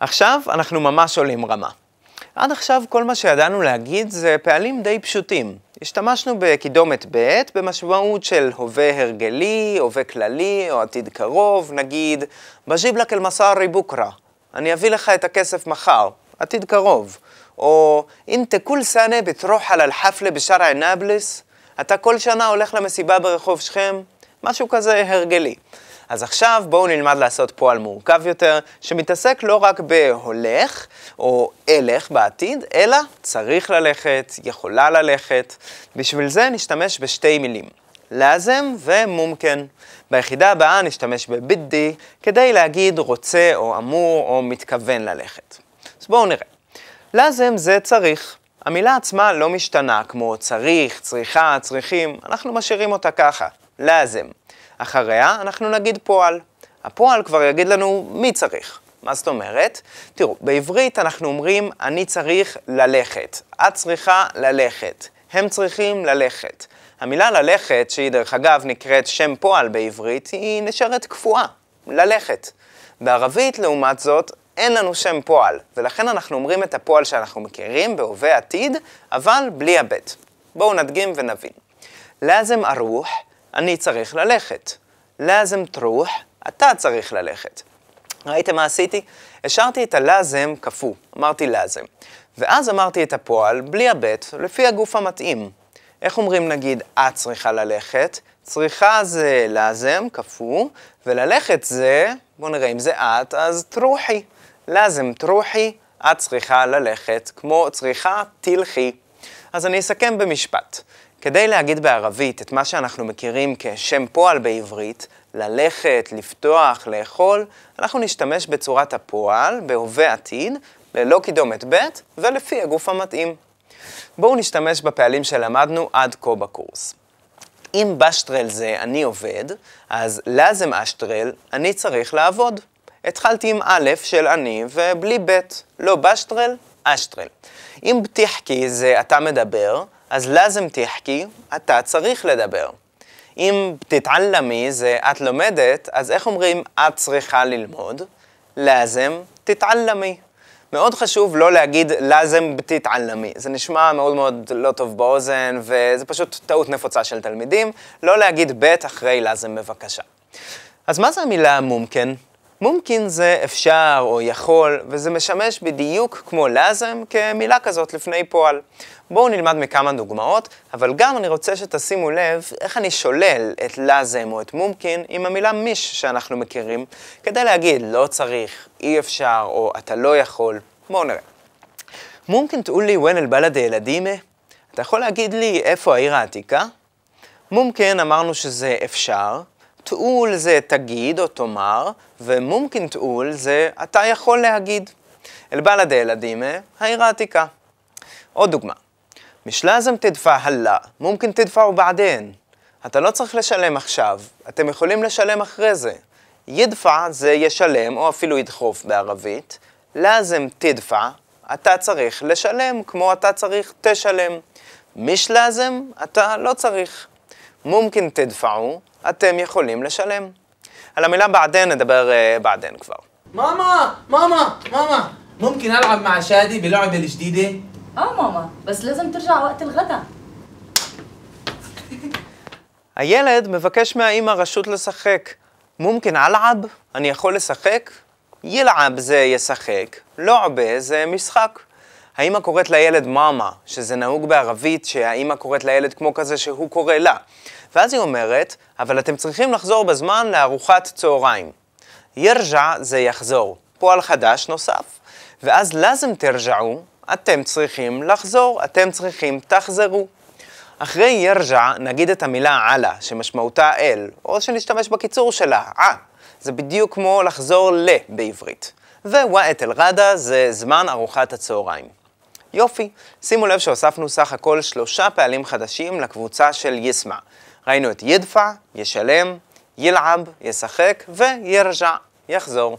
עכשיו אנחנו ממש עולים רמה. עד עכשיו כל מה שידענו להגיד זה פעלים די פשוטים. השתמשנו בקידומת ב' במשמעות של הווה הרגלי, הווה כללי או עתיד קרוב, נגיד בג'יב לק אל-מסארי בוקרה, אני אביא לך את הכסף מחר, עתיד קרוב. או אינטה כול סאנה בתרוח על אל-חפלה בשארע נבלס, אתה כל שנה הולך למסיבה ברחוב שכם, משהו כזה הרגלי. אז עכשיו בואו נלמד לעשות פועל מורכב יותר, שמתעסק לא רק בהולך או אלך בעתיד, אלא צריך ללכת, יכולה ללכת. בשביל זה נשתמש בשתי מילים, לאזם ומומקן. ביחידה הבאה נשתמש בבידי כדי להגיד רוצה או אמור או מתכוון ללכת. אז בואו נראה. לאזם זה צריך. המילה עצמה לא משתנה, כמו צריך, צריכה, צריכים, אנחנו משאירים אותה ככה, לאזם. אחריה אנחנו נגיד פועל. הפועל כבר יגיד לנו מי צריך. מה זאת אומרת? תראו, בעברית אנחנו אומרים אני צריך ללכת, את צריכה ללכת, הם צריכים ללכת. המילה ללכת, שהיא דרך אגב נקראת שם פועל בעברית, היא נשארת קפואה, ללכת. בערבית, לעומת זאת, אין לנו שם פועל, ולכן אנחנו אומרים את הפועל שאנחנו מכירים בהווה עתיד, אבל בלי הבט. בואו נדגים ונבין. לאזם ארוח, אני צריך ללכת. לאזם טרוח, אתה צריך ללכת. ראיתם מה עשיתי? השארתי את הלאזם קפוא, אמרתי לאזם. ואז אמרתי את הפועל בלי הבט, לפי הגוף המתאים. איך אומרים נגיד, את צריכה ללכת? צריכה זה לאזם, קפוא, וללכת זה, בואו נראה אם זה את, אז טרוחי. לאזם טרוחי, את צריכה ללכת, כמו צריכה תלכי. אז אני אסכם במשפט. כדי להגיד בערבית את מה שאנחנו מכירים כשם פועל בעברית, ללכת, לפתוח, לאכול, אנחנו נשתמש בצורת הפועל, בהווה עתיד, ללא קידומת ב' ולפי הגוף המתאים. בואו נשתמש בפעלים שלמדנו עד כה בקורס. אם בשטרל זה אני עובד, אז לאזם אשטרל, אני צריך לעבוד. התחלתי עם א' של אני ובלי ב', לא בשטרל, אשטרל. אם תחכי זה אתה מדבר, אז לאזם תחכי, אתה צריך לדבר. אם תתעלמי זה את לומדת, אז איך אומרים את צריכה ללמוד? לאזם תתעלמי. מאוד חשוב לא להגיד לאזם תתעלמי. זה נשמע מאוד מאוד לא טוב באוזן, וזה פשוט טעות נפוצה של תלמידים. לא להגיד ב' אחרי לאזם בבקשה. אז מה זה המילה מומקן? מומקין זה אפשר או יכול, וזה משמש בדיוק כמו לאזם כמילה כזאת לפני פועל. בואו נלמד מכמה דוגמאות, אבל גם אני רוצה שתשימו לב איך אני שולל את לאזם או את מומקין עם המילה מיש שאנחנו מכירים, כדי להגיד לא צריך, אי אפשר או אתה לא יכול. בואו נראה. מומקין תאו לי ון אל בלד ילדימה? אה? אתה יכול להגיד לי איפה העיר העתיקה? מומקין אמרנו שזה אפשר, תעול זה תגיד או תאמר, ומומקין תעול זה אתה יכול להגיד. אל-בלד דילדימה, העיר העתיקה. עוד דוגמה, משלזם תדפא הלא, מומקין תדפאו בעדין. אתה לא צריך לשלם עכשיו, אתם יכולים לשלם אחרי זה. ידפא זה ישלם, או אפילו ידחוף בערבית. לזם תדפא, אתה צריך לשלם, כמו אתה צריך תשלם. מישלזם, אתה לא צריך. מומקין תדפאו, אתם יכולים לשלם. על המילה בעדן נדבר uh, בעדן כבר. ماما ماما ماما ممكن العب مع شادي بلعبه الجديده اه ماما بس لازم ترجع وقت الغدا הילד מבקש מהאימא רשות לשחק. מומקין אלעב, אני יכול לשחק? ילעב זה ישחק, לועבה זה משחק. האימא קוראת לילד מאמה, שזה נהוג בערבית שהאימא קוראת לילד כמו כזה שהוא קורא לה. ואז היא אומרת, אבל אתם צריכים לחזור בזמן לארוחת צהריים. ירג'ע זה יחזור, פועל חדש נוסף. ואז לזם תרג'עו, אתם צריכים לחזור, אתם צריכים תחזרו. אחרי ירג'ע נגיד את המילה עלה, שמשמעותה אל, או שנשתמש בקיצור שלה, ע. זה בדיוק כמו לחזור ל בעברית. ווואט אל-רדה זה זמן ארוחת הצהריים. יופי, שימו לב שהוספנו סך הכל שלושה פעלים חדשים לקבוצה של יסמע. ראינו את ידפע, ישלם, ילעב, ישחק, וירג'ע, יחזור.